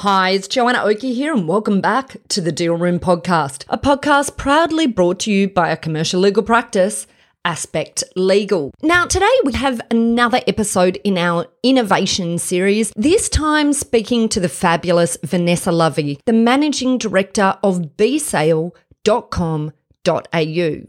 Hi, it's Joanna Oakey here, and welcome back to the Deal Room Podcast, a podcast proudly brought to you by a commercial legal practice, Aspect Legal. Now, today we have another episode in our innovation series, this time speaking to the fabulous Vanessa Lovie, the managing director of bsale.com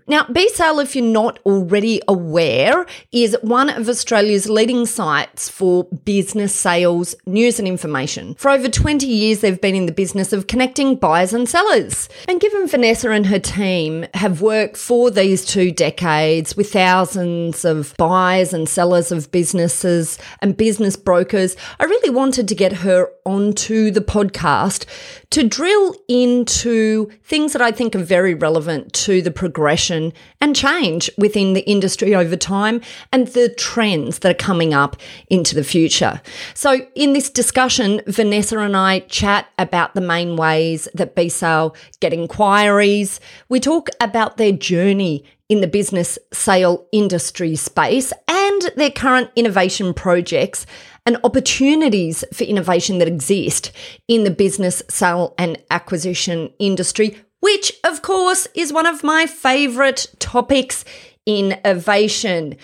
now, BSale, if you're not already aware, is one of Australia's leading sites for business sales, news, and information. For over 20 years, they've been in the business of connecting buyers and sellers. And given Vanessa and her team have worked for these two decades with thousands of buyers and sellers of businesses and business brokers, I really wanted to get her onto the podcast to drill into things that I think are very relevant to the progression and change within the industry over time and the trends that are coming up into the future. So, in this discussion, Vanessa and I chat about the main ways that BSale get inquiries. We talk about their journey in the business sale industry space and their current innovation projects and opportunities for innovation that exist in the business sale and acquisition industry, which, of course, is one of my favorite topics. In innovation.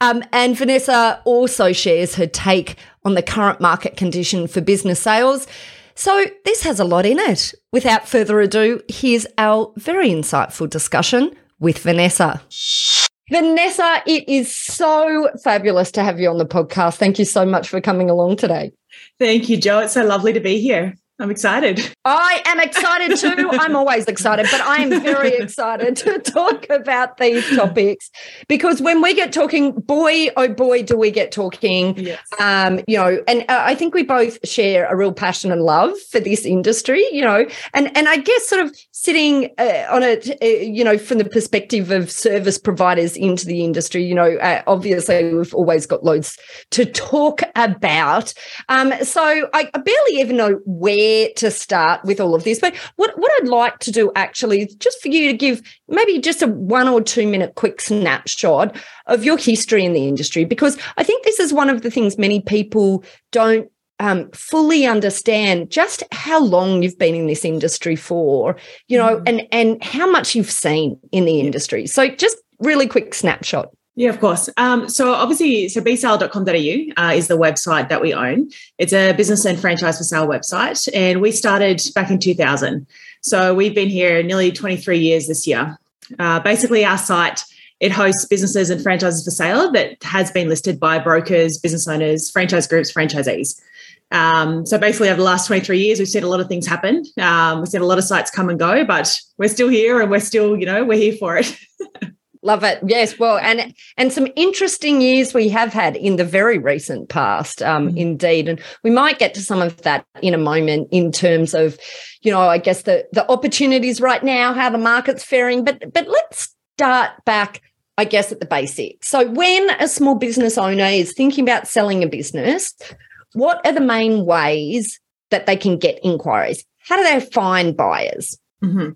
Um, and Vanessa also shares her take on the current market condition for business sales. So, this has a lot in it. Without further ado, here's our very insightful discussion with Vanessa. Vanessa, it is so fabulous to have you on the podcast. Thank you so much for coming along today. Thank you, Joe. It's so lovely to be here. I'm excited. I am excited too. I'm always excited, but I am very excited to talk about these topics because when we get talking, boy, oh boy, do we get talking. Yes. Um, you know, and uh, I think we both share a real passion and love for this industry, you know, and and I guess sort of sitting uh, on it, uh, you know, from the perspective of service providers into the industry, you know, uh, obviously we've always got loads to talk about. Um, so I, I barely even know where to start with all of this. But what, what I'd like to do actually is just for you to give maybe just a one or two minute quick snapshot of your history in the industry, because I think this is one of the things many people don't um, fully understand just how long you've been in this industry for, you know, mm. and and how much you've seen in the industry. So just really quick snapshot. Yeah, of course. Um, so obviously, so bsale.com.au uh, is the website that we own. It's a business and franchise for sale website, and we started back in 2000. So we've been here nearly 23 years this year. Uh, basically, our site it hosts businesses and franchises for sale that has been listed by brokers, business owners, franchise groups, franchisees. Um, so basically, over the last 23 years, we've seen a lot of things happen. Um, we've seen a lot of sites come and go, but we're still here and we're still, you know, we're here for it. Love it. Yes. Well, and and some interesting years we have had in the very recent past, um, mm. indeed. And we might get to some of that in a moment in terms of, you know, I guess the the opportunities right now, how the market's faring. But but let's start back, I guess, at the basics. So when a small business owner is thinking about selling a business, what are the main ways that they can get inquiries? How do they find buyers? Mm-hmm.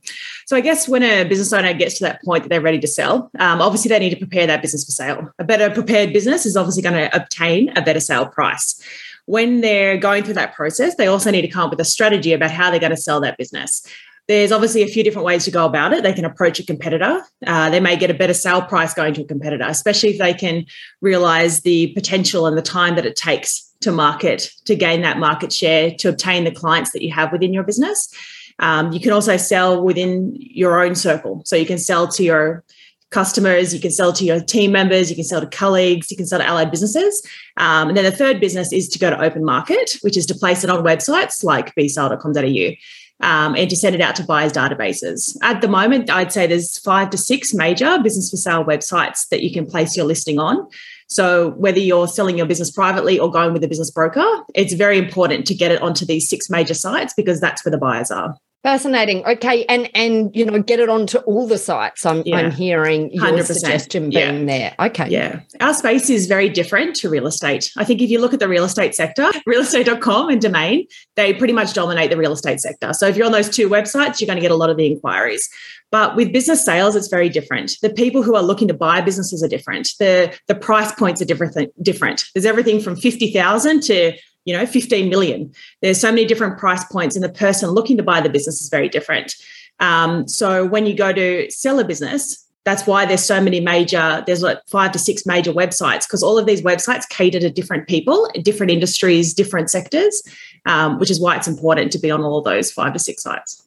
So I guess when a business owner gets to that point that they're ready to sell, um, obviously they need to prepare that business for sale. A better prepared business is obviously going to obtain a better sale price. When they're going through that process, they also need to come up with a strategy about how they're going to sell that business. There's obviously a few different ways to go about it. They can approach a competitor. Uh, they may get a better sale price going to a competitor, especially if they can realize the potential and the time that it takes to market, to gain that market share, to obtain the clients that you have within your business. Um, you can also sell within your own circle. So you can sell to your customers, you can sell to your team members, you can sell to colleagues, you can sell to allied businesses. Um, and then the third business is to go to open market, which is to place it on websites like bsale.com.au. Um, and to send it out to buyers' databases. At the moment, I'd say there's five to six major business for sale websites that you can place your listing on. So whether you're selling your business privately or going with a business broker, it's very important to get it onto these six major sites because that's where the buyers are. Fascinating. Okay, and and you know, get it onto all the sites. I'm yeah. I'm hearing your 100%. suggestion being yeah. there. Okay. Yeah. Our space is very different to real estate. I think if you look at the real estate sector, realestate.com and domain, they pretty much dominate the real estate sector. So if you're on those two websites, you're going to get a lot of the inquiries. But with business sales, it's very different. The people who are looking to buy businesses are different. The the price points are different. Different. There's everything from fifty thousand to you know 15 million. There's so many different price points and the person looking to buy the business is very different. Um, so when you go to sell a business that's why there's so many major there's like five to six major websites because all of these websites cater to different people different industries different sectors um, which is why it's important to be on all those five to six sites.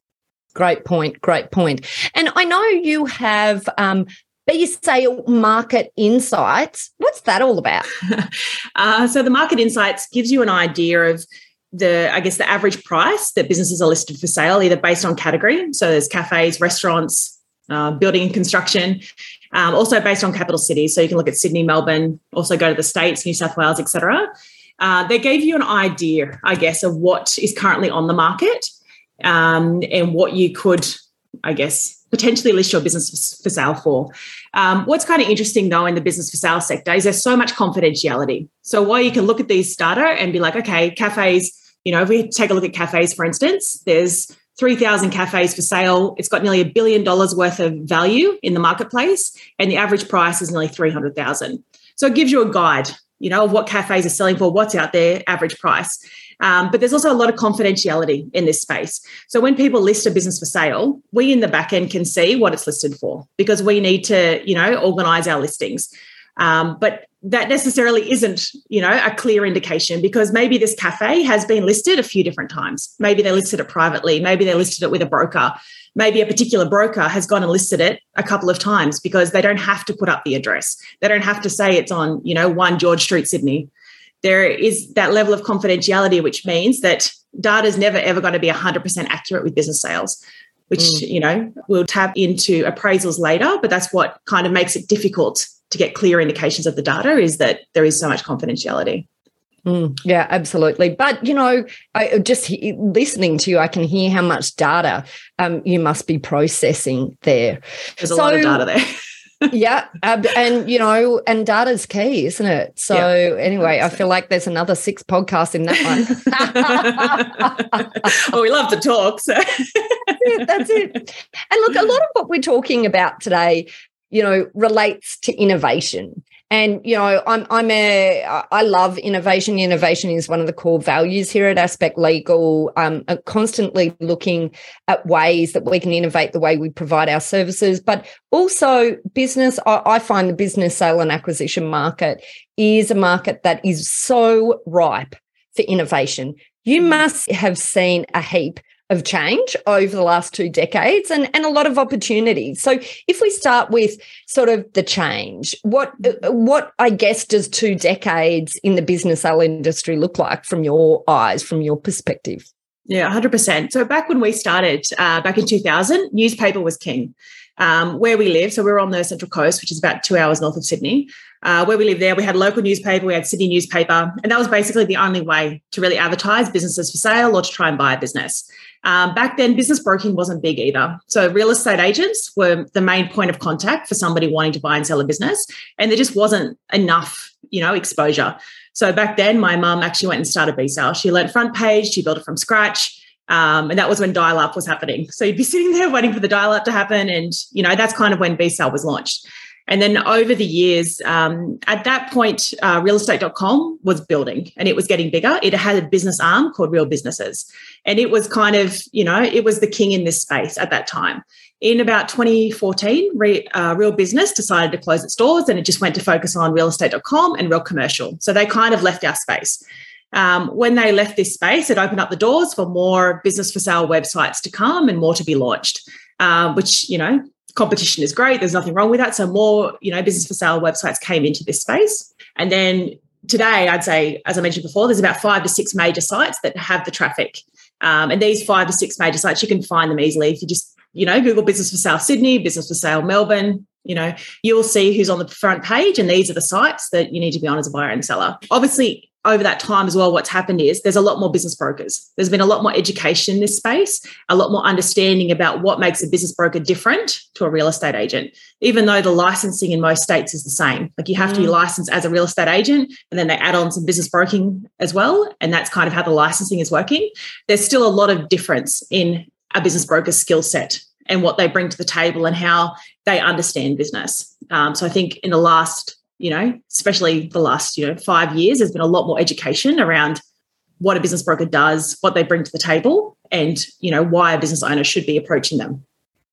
Great point great point. And i know you have um, B-Sale Market Insights. What's that all about? uh, so the Market Insights gives you an idea of the, I guess, the average price that businesses are listed for sale, either based on category. So there's cafes, restaurants, uh, building and construction, um, also based on capital cities. So you can look at Sydney, Melbourne, also go to the States, New South Wales, etc. Uh, they gave you an idea, I guess, of what is currently on the market um, and what you could, I guess, potentially list your business for sale for. Um, what's kind of interesting though in the business for sale sector is there's so much confidentiality. So while you can look at these data and be like, okay, cafes, you know, if we take a look at cafes, for instance, there's 3,000 cafes for sale. It's got nearly a billion dollars worth of value in the marketplace, and the average price is nearly 300,000. So it gives you a guide, you know, of what cafes are selling for, what's out there, average price. Um, but there's also a lot of confidentiality in this space. So when people list a business for sale, we in the back end can see what it's listed for because we need to, you know, organize our listings. Um, but that necessarily isn't, you know, a clear indication because maybe this cafe has been listed a few different times. Maybe they listed it privately. Maybe they listed it with a broker. Maybe a particular broker has gone and listed it a couple of times because they don't have to put up the address. They don't have to say it's on, you know, one George Street, Sydney there is that level of confidentiality, which means that data is never ever going to be 100% accurate with business sales, which, mm. you know, we'll tap into appraisals later, but that's what kind of makes it difficult to get clear indications of the data is that there is so much confidentiality. Mm, yeah, absolutely. But you know, I, just he, listening to you, I can hear how much data um, you must be processing there. There's a lot of data there. yeah, and you know, and data's key, isn't it? So yeah, anyway, I feel like there's another six podcasts in that one. well, we love to talk, so it, that's it. And look, a lot of what we're talking about today, you know, relates to innovation. And you know, I'm I'm a I love innovation. Innovation is one of the core values here at Aspect Legal. Um, constantly looking at ways that we can innovate the way we provide our services, but also business. I, I find the business sale and acquisition market is a market that is so ripe for innovation. You mm. must have seen a heap of change over the last two decades and, and a lot of opportunities. So if we start with sort of the change, what what I guess does two decades in the business sale industry look like from your eyes, from your perspective? Yeah, 100%. So back when we started, uh, back in 2000, newspaper was king. Um, where we live, so we we're on the Central Coast, which is about two hours north of Sydney. Uh, where we live there, we had local newspaper, we had Sydney newspaper, and that was basically the only way to really advertise businesses for sale or to try and buy a business. Um, back then, business broking wasn't big either. So, real estate agents were the main point of contact for somebody wanting to buy and sell a business. And there just wasn't enough, you know, exposure. So, back then, my mum actually went and started B-Sale. She learned front page, she built it from scratch. Um, and that was when dial up was happening. So, you'd be sitting there waiting for the dial up to happen. And, you know, that's kind of when B-Sale was launched. And then over the years, um, at that point, uh, realestate.com was building and it was getting bigger. It had a business arm called Real Businesses. And it was kind of, you know, it was the king in this space at that time. In about 2014, Re, uh, Real Business decided to close its doors and it just went to focus on realestate.com and Real Commercial. So they kind of left our space. Um, when they left this space, it opened up the doors for more business for sale websites to come and more to be launched. Uh, which you know competition is great. There's nothing wrong with that. So more, you know, business for sale websites came into this space. And then today, I'd say, as I mentioned before, there's about five to six major sites that have the traffic. Um, and these five to six major sites, you can find them easily if you just, you know, Google business for sale Sydney, business for sale Melbourne. You know, you'll see who's on the front page, and these are the sites that you need to be on as a buyer and seller. Obviously, over that time as well, what's happened is there's a lot more business brokers. There's been a lot more education in this space, a lot more understanding about what makes a business broker different to a real estate agent, even though the licensing in most states is the same. Like you have mm. to be mm. licensed as a real estate agent, and then they add on some business broking as well. And that's kind of how the licensing is working. There's still a lot of difference in a business broker's skill set and what they bring to the table and how they understand business. Um, so I think in the last you know, especially the last, you know, five years, there's been a lot more education around what a business broker does, what they bring to the table, and you know why a business owner should be approaching them.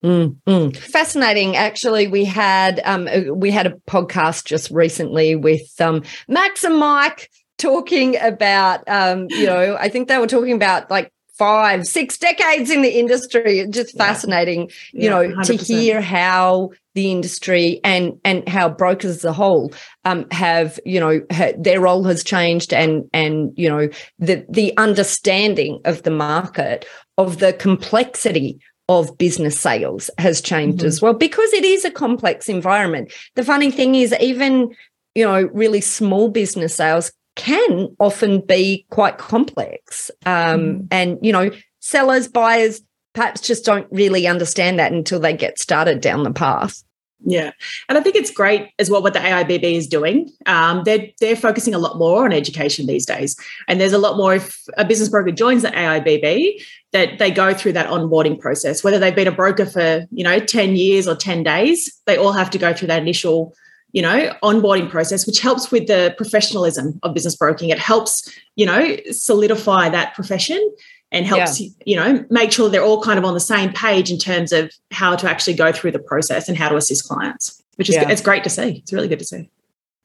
Mm, mm. Fascinating. Actually, we had um, uh, we had a podcast just recently with um, Max and Mike talking about um, you know I think they were talking about like five six decades in the industry. It's just fascinating, yeah. you know, 100%. to hear how the industry and and how brokers as a whole um, have you know ha- their role has changed and and you know the the understanding of the market of the complexity of business sales has changed mm-hmm. as well because it is a complex environment the funny thing is even you know really small business sales can often be quite complex um, mm-hmm. and you know sellers buyers perhaps just don't really understand that until they get started down the path. Yeah, and I think it's great as well what the AIBB is doing. Um, they're they're focusing a lot more on education these days, and there's a lot more. If a business broker joins the AIBB, that they go through that onboarding process. Whether they've been a broker for you know ten years or ten days, they all have to go through that initial you know onboarding process, which helps with the professionalism of business broking. It helps you know solidify that profession and helps yeah. you know make sure they're all kind of on the same page in terms of how to actually go through the process and how to assist clients which is yeah. it's great to see it's really good to see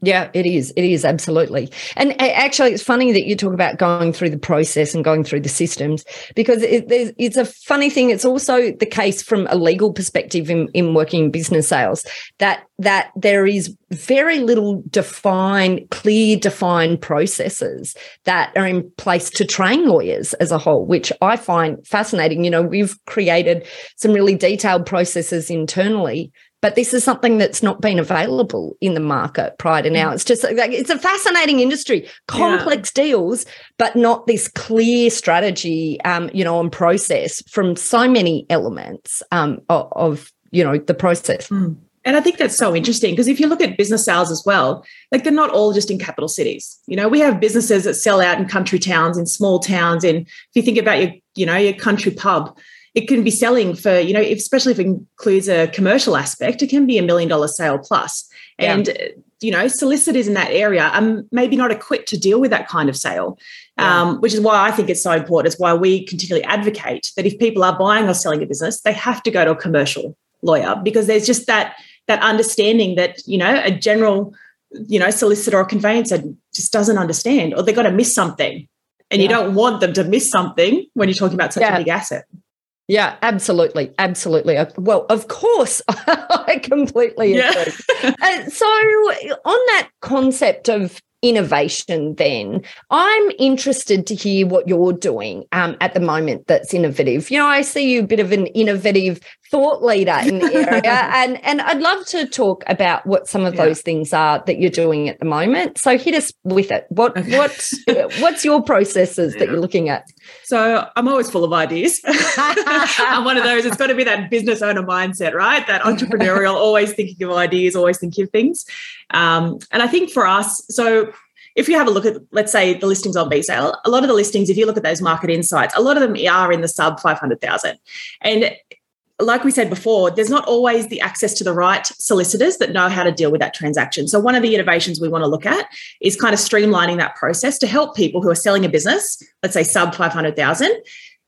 yeah, it is. It is absolutely. And actually, it's funny that you talk about going through the process and going through the systems because it, it's a funny thing. It's also the case from a legal perspective in, in working in business sales that that there is very little defined, clear, defined processes that are in place to train lawyers as a whole, which I find fascinating. You know, we've created some really detailed processes internally but this is something that's not been available in the market prior to now. Mm. It's just like it's a fascinating industry, complex yeah. deals, but not this clear strategy, um, you know, and process from so many elements um, of, of, you know, the process. Mm. And I think that's so interesting because if you look at business sales as well, like they're not all just in capital cities. You know, we have businesses that sell out in country towns, in small towns. And if you think about your, you know, your country pub, it can be selling for, you know, especially if it includes a commercial aspect, it can be a million dollar sale plus. Yeah. And, you know, solicitors in that area are maybe not equipped to deal with that kind of sale, yeah. um, which is why I think it's so important. It's why we continually advocate that if people are buying or selling a business, they have to go to a commercial lawyer because there's just that that understanding that, you know, a general, you know, solicitor or conveyancer just doesn't understand or they've got to miss something. And yeah. you don't want them to miss something when you're talking about such a big asset. Yeah, absolutely. Absolutely. Well, of course, I completely agree. Yeah. uh, so, on that concept of innovation then i'm interested to hear what you're doing um, at the moment that's innovative you know i see you a bit of an innovative thought leader in the area and and i'd love to talk about what some of yeah. those things are that you're doing at the moment so hit us with it what okay. what what's your processes yeah. that you're looking at so i'm always full of ideas i'm one of those it's got to be that business owner mindset right that entrepreneurial always thinking of ideas always thinking of things um, and I think for us, so if you have a look at, let's say, the listings on BSale, a lot of the listings, if you look at those market insights, a lot of them are in the sub 500,000. And like we said before, there's not always the access to the right solicitors that know how to deal with that transaction. So, one of the innovations we want to look at is kind of streamlining that process to help people who are selling a business, let's say sub 500,000,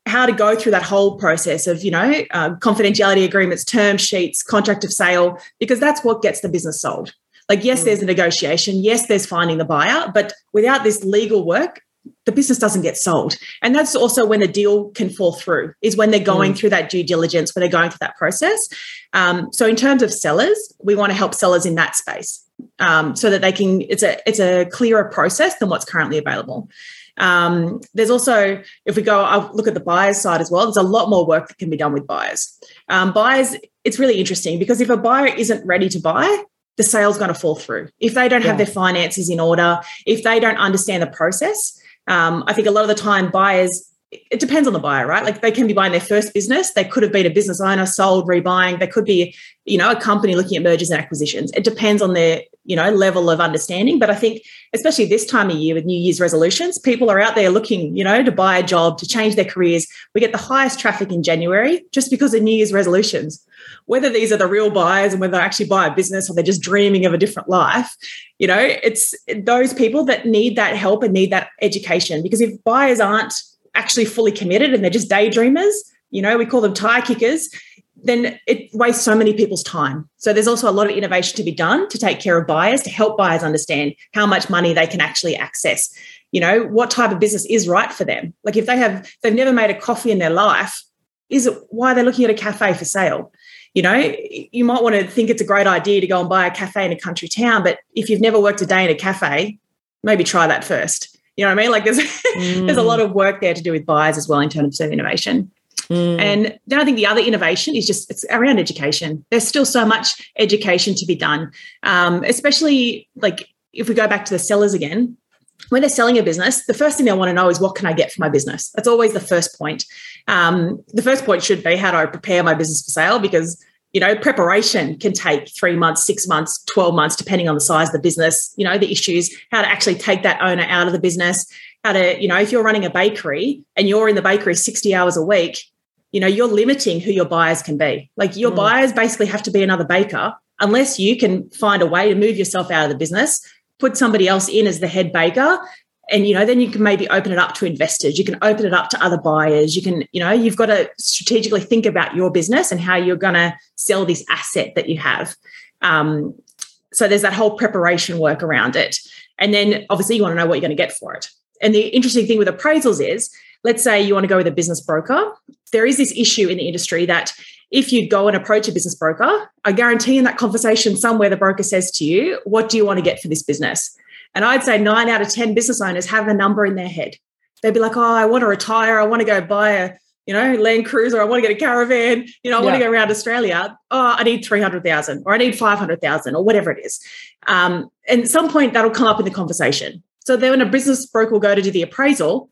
how to go through that whole process of, you know, uh, confidentiality agreements, term sheets, contract of sale, because that's what gets the business sold. Like, yes, mm. there's a negotiation. Yes, there's finding the buyer. But without this legal work, the business doesn't get sold. And that's also when the deal can fall through, is when they're going mm. through that due diligence, when they're going through that process. Um, so in terms of sellers, we want to help sellers in that space um, so that they can, it's a, it's a clearer process than what's currently available. Um, there's also, if we go, I'll look at the buyer's side as well, there's a lot more work that can be done with buyers. Um, buyers, it's really interesting because if a buyer isn't ready to buy, the sale's going to fall through. If they don't yeah. have their finances in order, if they don't understand the process, um, I think a lot of the time buyers it depends on the buyer, right? Like they can be buying their first business. They could have been a business owner, sold, rebuying. They could be, you know, a company looking at mergers and acquisitions. It depends on their, you know, level of understanding. But I think, especially this time of year with New Year's resolutions, people are out there looking, you know, to buy a job, to change their careers. We get the highest traffic in January just because of New Year's resolutions. Whether these are the real buyers and whether they actually buy a business or they're just dreaming of a different life, you know, it's those people that need that help and need that education. Because if buyers aren't actually fully committed and they're just daydreamers, you know, we call them tire kickers, then it wastes so many people's time. So there's also a lot of innovation to be done to take care of buyers, to help buyers understand how much money they can actually access. You know, what type of business is right for them. Like if they have, they've never made a coffee in their life, is it why they're looking at a cafe for sale? You know, you might want to think it's a great idea to go and buy a cafe in a country town, but if you've never worked a day in a cafe, maybe try that first. You know what I mean? Like there's mm. there's a lot of work there to do with buyers as well in terms of innovation. Mm. And then I think the other innovation is just it's around education. There's still so much education to be done, um, especially like if we go back to the sellers again. When they're selling a business, the first thing they want to know is what can I get for my business. That's always the first point. Um, the first point should be how do I prepare my business for sale because you know preparation can take three months six months 12 months depending on the size of the business you know the issues how to actually take that owner out of the business how to you know if you're running a bakery and you're in the bakery 60 hours a week you know you're limiting who your buyers can be like your mm. buyers basically have to be another baker unless you can find a way to move yourself out of the business put somebody else in as the head baker and you know then you can maybe open it up to investors. You can open it up to other buyers. You can you know you've got to strategically think about your business and how you're going to sell this asset that you have. Um, so there's that whole preparation work around it. And then obviously you want to know what you're going to get for it. And the interesting thing with appraisals is let's say you want to go with a business broker. There is this issue in the industry that if you go and approach a business broker, I guarantee in that conversation somewhere the broker says to you, What do you want to get for this business? And I'd say nine out of 10 business owners have a number in their head. They'd be like, oh, I want to retire. I want to go buy a, you know, Land Cruiser. I want to get a caravan. You know, I yeah. want to go around Australia. Oh, I need 300,000 or I need 500,000 or whatever it is. Um, and at some point that'll come up in the conversation. So then when a business broker will go to do the appraisal,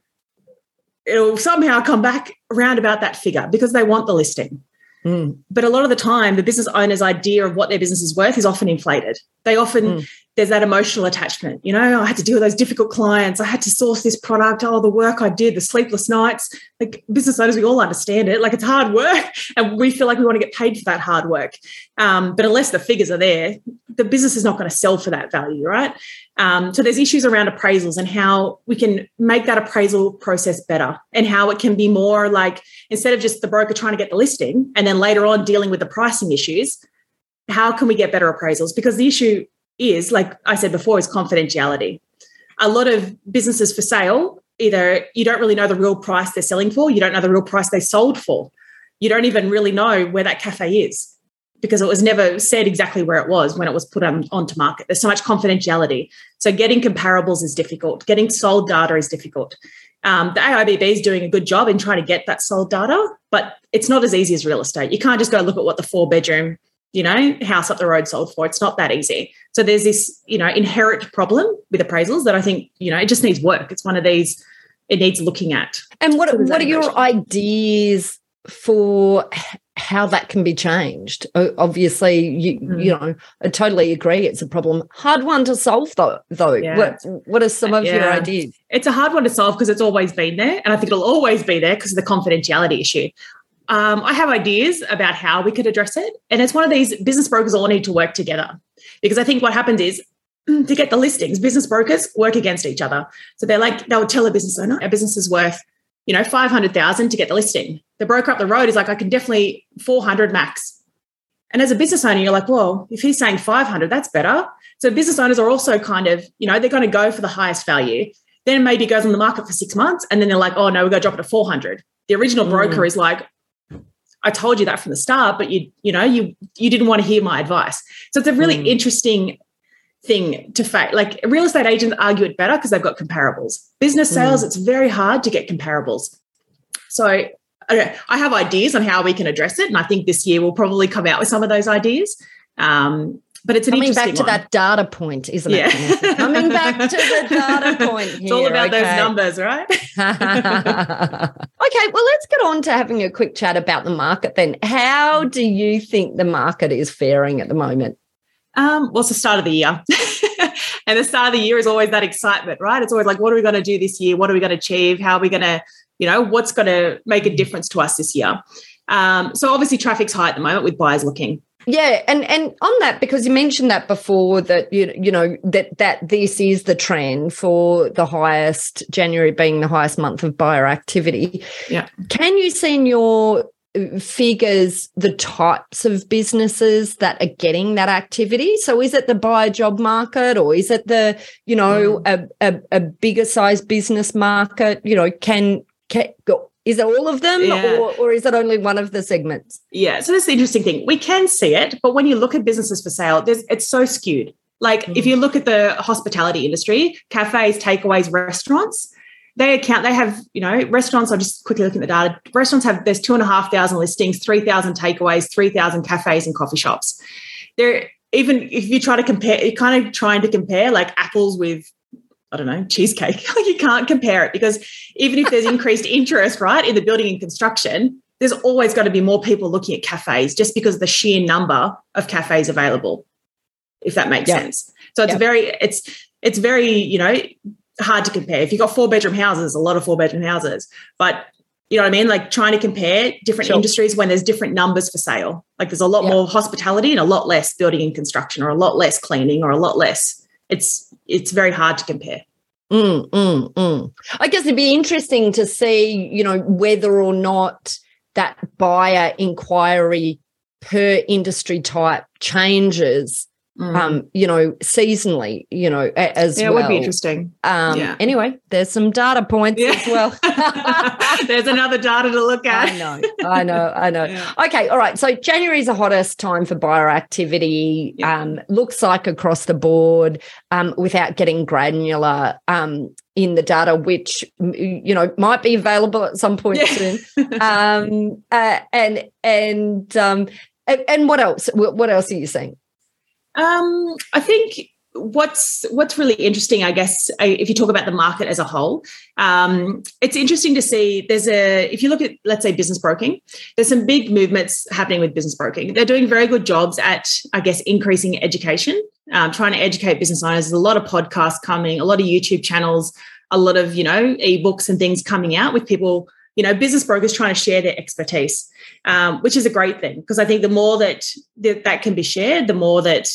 it'll somehow come back around about that figure because they want the listing. Mm. But a lot of the time, the business owner's idea of what their business is worth is often inflated. They often mm there's that emotional attachment. You know, I had to deal with those difficult clients. I had to source this product. Oh, the work I did, the sleepless nights. Like business owners, we all understand it. Like it's hard work, and we feel like we want to get paid for that hard work. Um, but unless the figures are there, the business is not going to sell for that value, right? Um, so there's issues around appraisals and how we can make that appraisal process better, and how it can be more like instead of just the broker trying to get the listing and then later on dealing with the pricing issues. How can we get better appraisals? Because the issue is, like I said before, is confidentiality. A lot of businesses for sale, either you don't really know the real price they're selling for, you don't know the real price they sold for. You don't even really know where that cafe is because it was never said exactly where it was when it was put on, onto market. There's so much confidentiality. So getting comparables is difficult. Getting sold data is difficult. Um, the AIBB is doing a good job in trying to get that sold data, but it's not as easy as real estate. You can't just go look at what the four bedroom you know, house up the road sold for. It's not that easy. So there's this, you know, inherent problem with appraisals that I think, you know, it just needs work. It's one of these, it needs looking at. And what, what are your ideas for how that can be changed? Obviously, you, mm. you know, I totally agree. It's a problem. Hard one to solve though, though. Yeah. What, what are some of yeah. your ideas? It's a hard one to solve because it's always been there. And I think it'll always be there because of the confidentiality issue um, I have ideas about how we could address it. And it's one of these business brokers all need to work together because I think what happens is to get the listings, business brokers work against each other. So they're like, they'll tell a business owner, our business is worth, you know, 500,000 to get the listing. The broker up the road is like, I can definitely 400 max. And as a business owner, you're like, well, if he's saying 500, that's better. So business owners are also kind of, you know, they're going to go for the highest value. Then maybe goes on the market for six months and then they're like, oh no, we're going to drop it to 400. The original broker mm. is like, I told you that from the start, but you you know you you didn't want to hear my advice. So it's a really mm. interesting thing to face. Like real estate agents argue it better because they've got comparables. Business sales, mm. it's very hard to get comparables. So okay, I have ideas on how we can address it, and I think this year we'll probably come out with some of those ideas. Um, but it's an coming back to one. that data point, isn't yeah. it? coming back to the data point. Here, it's all about okay. those numbers, right? okay, well, let's get on to having a quick chat about the market then. How do you think the market is faring at the moment? Um, well, it's the start of the year. and the start of the year is always that excitement, right? It's always like, what are we going to do this year? What are we going to achieve? How are we going to, you know, what's going to make a difference to us this year? Um, so obviously traffic's high at the moment with buyers looking. Yeah, and and on that because you mentioned that before that you you know that that this is the trend for the highest January being the highest month of buyer activity. Yeah. Can you see in your figures the types of businesses that are getting that activity so is it the buyer job market or is it the you know mm. a, a, a, bigger size business market you know can, can is it all of them yeah. or, or is it only one of the segments? Yeah so that's the interesting thing. We can see it but when you look at businesses for sale there's it's so skewed. Like mm. if you look at the hospitality industry cafes takeaways restaurants they account they have you know restaurants i'm just quickly looking at the data. Restaurants have there's two and a half thousand listings 3000 takeaways 3000 cafes and coffee shops. They're even if you try to compare you're kind of trying to compare like apples with I don't know, cheesecake. you can't compare it because even if there's increased interest, right, in the building and construction, there's always got to be more people looking at cafes just because of the sheer number of cafes available, if that makes yep. sense. So it's yep. very, it's, it's very, you know, hard to compare. If you've got four bedroom houses, a lot of four bedroom houses, but you know what I mean? Like trying to compare different sure. industries when there's different numbers for sale. Like there's a lot more hospitality and a lot less building and construction, or a lot less cleaning, or a lot less. It's it's very hard to compare. Mm, mm, mm. I guess it'd be interesting to see, you know, whether or not that buyer inquiry per industry type changes Mm. um, you know, seasonally, you know, as yeah, well. it would be interesting. Um, yeah. Anyway, there's some data points yeah. as well. there's another data to look at. I know, I know, I know. Yeah. Okay, all right. So January is the hottest time for buyer activity. Yeah. Um, looks like across the board, um, without getting granular. Um, in the data, which you know might be available at some point soon, um, uh, and and um, and, and what else? What else are you seeing? Um, I think what's what's really interesting, I guess, if you talk about the market as a whole, um, it's interesting to see. There's a if you look at let's say business broking, there's some big movements happening with business broking. They're doing very good jobs at, I guess, increasing education, um, trying to educate business owners. There's a lot of podcasts coming, a lot of YouTube channels, a lot of you know ebooks and things coming out with people. You know, business brokers trying to share their expertise, um, which is a great thing because I think the more that that can be shared, the more that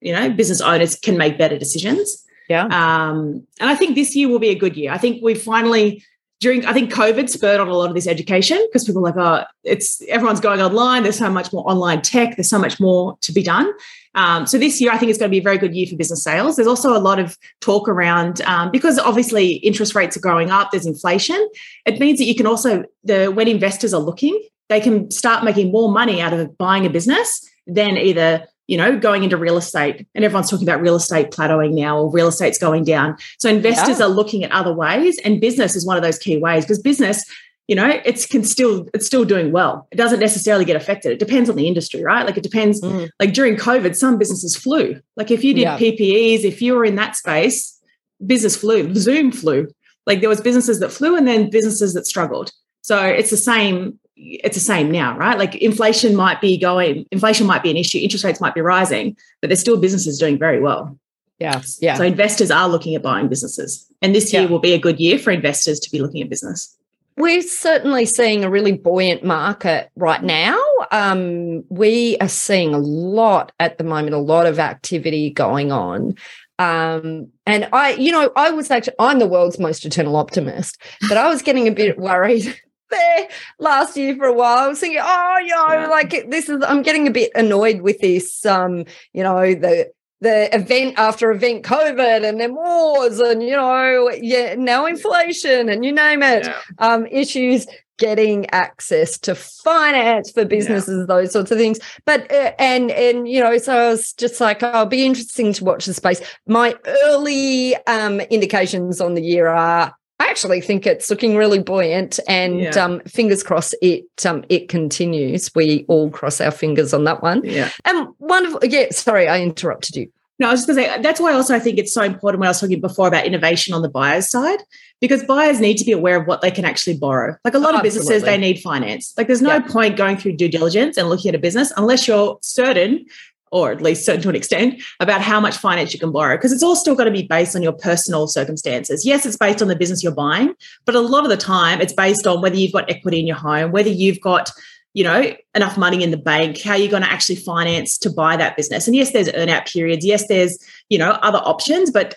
you know business owners can make better decisions. Yeah. Um, and i think this year will be a good year. I think we finally during i think covid spurred on a lot of this education because people are like oh it's everyone's going online. There's so much more online tech. There's so much more to be done um, so this year i think it's going to be a very good year for business sales there's also a lot of talk around um, because obviously interest rates are growing up there's inflation it means that you can also the when investors are looking they can start making more money out of buying a business than either you know, going into real estate, and everyone's talking about real estate plateauing now or real estate's going down. So investors yeah. are looking at other ways, and business is one of those key ways because business, you know, it's can still it's still doing well. It doesn't necessarily get affected. It depends on the industry, right? Like it depends. Mm. Like during COVID, some businesses flew. Like if you did yeah. PPEs, if you were in that space, business flew. Zoom flew. Like there was businesses that flew, and then businesses that struggled. So it's the same it's the same now, right? Like inflation might be going, inflation might be an issue, interest rates might be rising, but there's still businesses doing very well. Yeah. Yeah. So investors are looking at buying businesses. And this year yeah. will be a good year for investors to be looking at business. We're certainly seeing a really buoyant market right now. Um, we are seeing a lot at the moment, a lot of activity going on. Um, and I, you know, I was actually, I'm the world's most eternal optimist, but I was getting a bit worried there last year for a while. I was thinking, oh, you know, yeah. like this is, I'm getting a bit annoyed with this, um, you know, the, the event after event COVID and then wars and, you know, yeah, now inflation and you name it, yeah. um, issues getting access to finance for businesses yeah. those sorts of things but uh, and and you know so i was just like oh, i'll be interesting to watch the space my early um indications on the year are actually think it's looking really buoyant, and Yeah. um, fingers crossed it um, it continues. We all cross our fingers on that one. Yeah. And wonderful. Yeah, sorry, I interrupted you. No, I was just going to say that's why also I think it's so important when I was talking before about innovation on the buyer's side, because buyers need to be aware of what they can actually borrow. Like a lot of businesses, Absolutely. they need finance. Like there's no Yeah. point going through due diligence and looking at a business unless you're certain, or at least certain to an extent, about how much finance you can borrow. Because it's all still got to be based on your personal circumstances. Yes, it's based on the business you're buying, but a lot of the time it's based on whether you've got equity in your home, whether you've got you know, enough money in the bank, how you're going to actually finance to buy that business. And yes, there's earnout periods. Yes, there's, you know, other options, but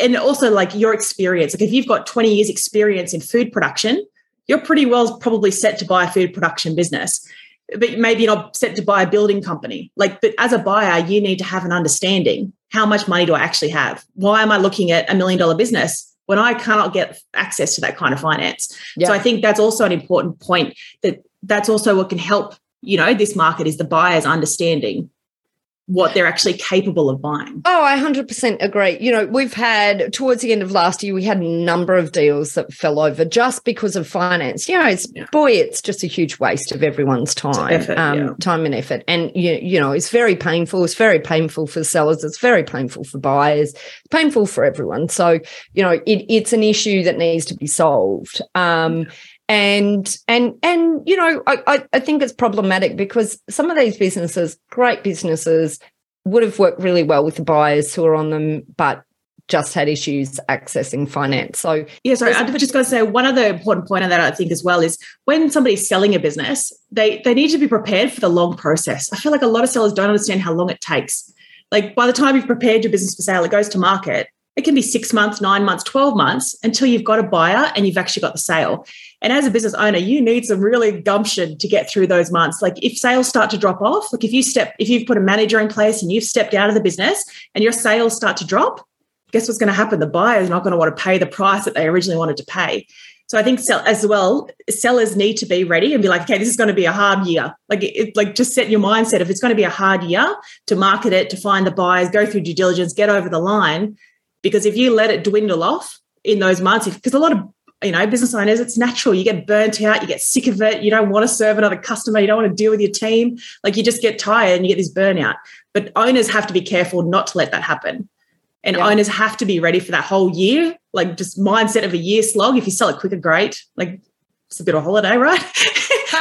and also like your experience. Like if you've got 20 years experience in food production, you're pretty well probably set to buy a food production business. But maybe you're not set to buy a building company. Like, but as a buyer, you need to have an understanding. How much money do I actually have? Why am I looking at a million dollar business when I cannot get access to that kind of finance? Yeah. So I think that's also an important point that that's also what can help, you know, this market is the buyers understanding what they're actually capable of buying. Oh, I 100% agree. You know, we've had towards the end of last year, we had a number of deals that fell over just because of finance. You know, it's Yeah. boy, it's just a huge waste of everyone's time, effort, um, yeah. time and effort. And you, you know, it's very painful. It's very painful for sellers. It's very painful for buyers. It's painful for everyone. So, you know, it, it's an issue that needs to be solved. Um, and and and you know I, I think it's problematic because some of these businesses great businesses would have worked really well with the buyers who are on them but just had issues accessing finance so Yeah, sorry, I've just going to say one other important point on that I think as well is when somebody's selling a business, they they need to be prepared for the long process. I feel like a lot of sellers don't understand how long it takes. Like by the time you've prepared your business for sale, it goes to market. It can be six months, nine months, 12 months until you've got a buyer and you've actually got the sale. And as a business owner, you need some really gumption to get through those months. Like if sales start to drop off, like if you step, if you've put a manager in place and you've stepped out of the business and your sales start to drop, guess what's going to happen? The buyer is not going to want to pay the price that they originally wanted to pay. So I think sell, as well, sellers need to be ready and be like, okay, this is going to be a hard year. Like, it, like just set your mindset. If it's going to be a hard year to market it, to find the buyers, go through due diligence, get over the line, because if you let it dwindle off in those months, because a lot of you know business owners, it's natural. You get burnt out, you get sick of it. You don't want to serve another customer. You don't want to deal with your team. Like you just get tired and you get this burnout. But owners have to be careful not to let that happen. And Yeah. owners have to be ready for that whole year, like just mindset of a year slog. If you sell it quicker, great. Like it's a bit of a holiday, right?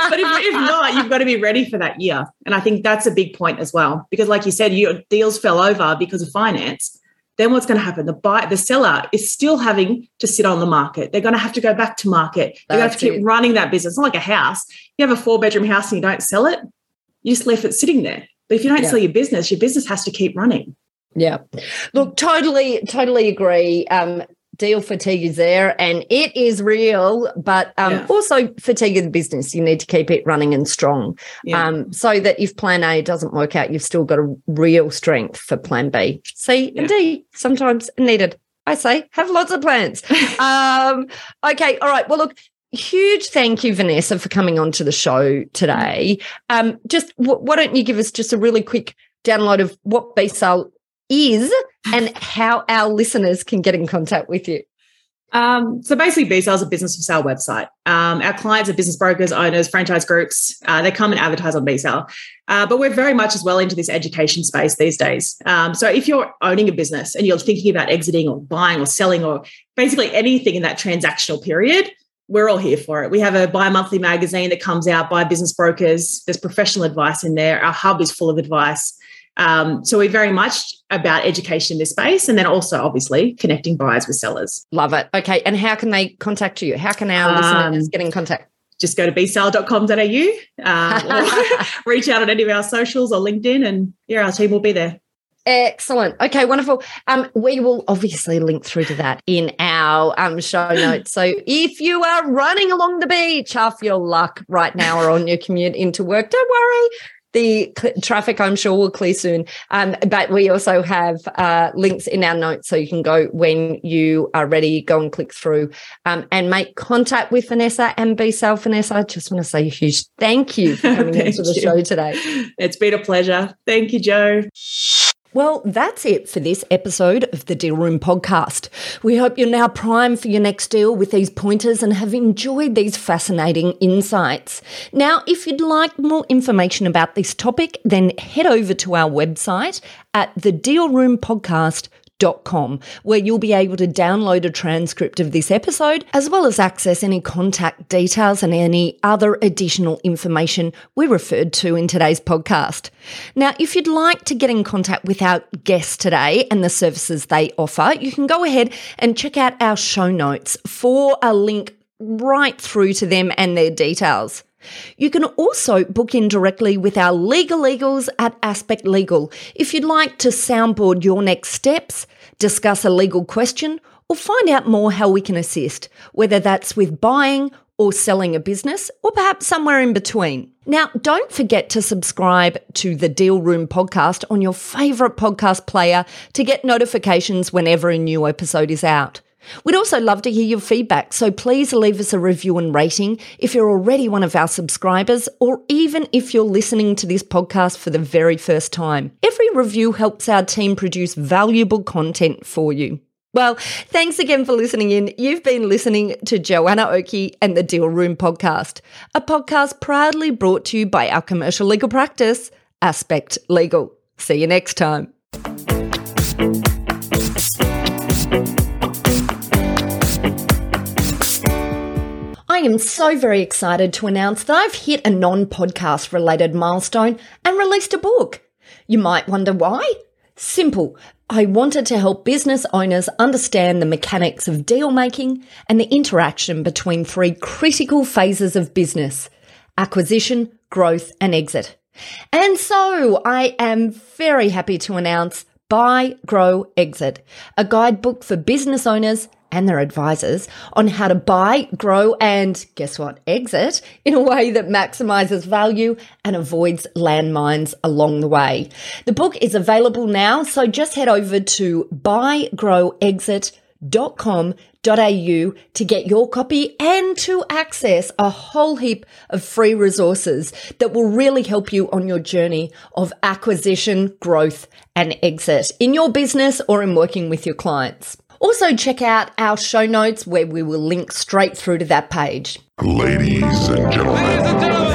but if, if not, you've got to be ready for that year. And I think that's a big point as well. Because like you said, your deals fell over because of finance. Then what's going to happen? The buy the seller is still having to sit on the market. They're going to have to go back to market. They're going to have to keep it. running that business. It's not like a house. You have a four bedroom house and you don't sell it, you just left it sitting there. But if you don't Yeah. sell your business, your business has to keep running. Yeah. Look, totally, totally agree. Um, deal fatigue is there and it is real, but um, Yeah. also fatigue of the business. You need to keep it running and strong Yeah. um, so that if plan A doesn't work out, you've still got a real strength for plan B. C and D sometimes needed. I say have lots of plans. um, okay. All right. Well, look, huge thank you, Vanessa, for coming on to the show today. Um, just w- why don't you give us just a really quick download of what B sale is and how our listeners can get in contact with you? Um, so basically, B is a business for sale website. Um, our clients are business brokers, owners, franchise groups. Uh, they come and advertise on B Sale. Uh, but we're very much as well into this education space these days. Um, so if you're owning a business and you're thinking about exiting or buying or selling or basically anything in that transactional period, we're all here for it. We have a bi monthly magazine that comes out by business brokers. There's professional advice in there. Our hub is full of advice. Um, so we're very much about education in this space and then also obviously connecting buyers with sellers. Love it. Okay. And how can they contact you? How can our listeners Um, get in contact? just go to bsale.com.au um, or reach out on any of our socials or LinkedIn, and yeah, our team will be there. Excellent. Okay, wonderful. Um, we will obviously link through to that in our um, show notes. So if you are running along the beach, half your luck right now or on your commute into work, don't worry. The cl- traffic, I'm sure, will clear soon. Um, but we also have uh, links in our notes so you can go when you are ready, go and click through um, and make contact with Vanessa and BSale Vanessa. I just want to say a huge thank you for coming into the you. show today. It's been a pleasure. Thank you, Joe. Well, that's it for this episode of the Deal Room podcast. We hope you're now primed for your next deal with these pointers and have enjoyed these fascinating insights. Now, if you'd like more information about this topic, then head over to our website at thedealroompodcast.com com, where you'll be able to download a transcript of this episode, as well as access any contact details and any other additional information we referred to in today's podcast. Now, if you'd like to get in contact with our guests today and the services they offer, you can go ahead and check out our show notes for a link right through to them and their details. You can also book in directly with our legal legals at Aspect Legal if you'd like to soundboard your next steps, discuss a legal question, or find out more how we can assist, whether that's with buying or selling a business, or perhaps somewhere in between. Now, don't forget to subscribe to the Deal Room podcast on your favourite podcast player to get notifications whenever a new episode is out. We'd also love to hear your feedback, so please leave us a review and rating if you're already one of our subscribers, or even if you're listening to this podcast for the very first time. Every review helps our team produce valuable content for you. Well, thanks again for listening in. You've been listening to Joanna Oakey and the Deal Room podcast, a podcast proudly brought to you by our commercial legal practice, Aspect Legal. See you next time. Am so very excited to announce that I've hit a non podcast related milestone and released a book. You might wonder why? Simple. I wanted to help business owners understand the mechanics of deal making and the interaction between three critical phases of business acquisition, growth, and exit. And so I am very happy to announce Buy, Grow, Exit, a guidebook for business owners and their advisors on how to buy, grow, and guess what? Exit in a way that maximizes value and avoids landmines along the way. The book is available now, so just head over to buygrowexit.com.au to get your copy and to access a whole heap of free resources that will really help you on your journey of acquisition, growth, and exit in your business or in working with your clients. Also, check out our show notes where we will link straight through to that page. Ladies and gentlemen. That will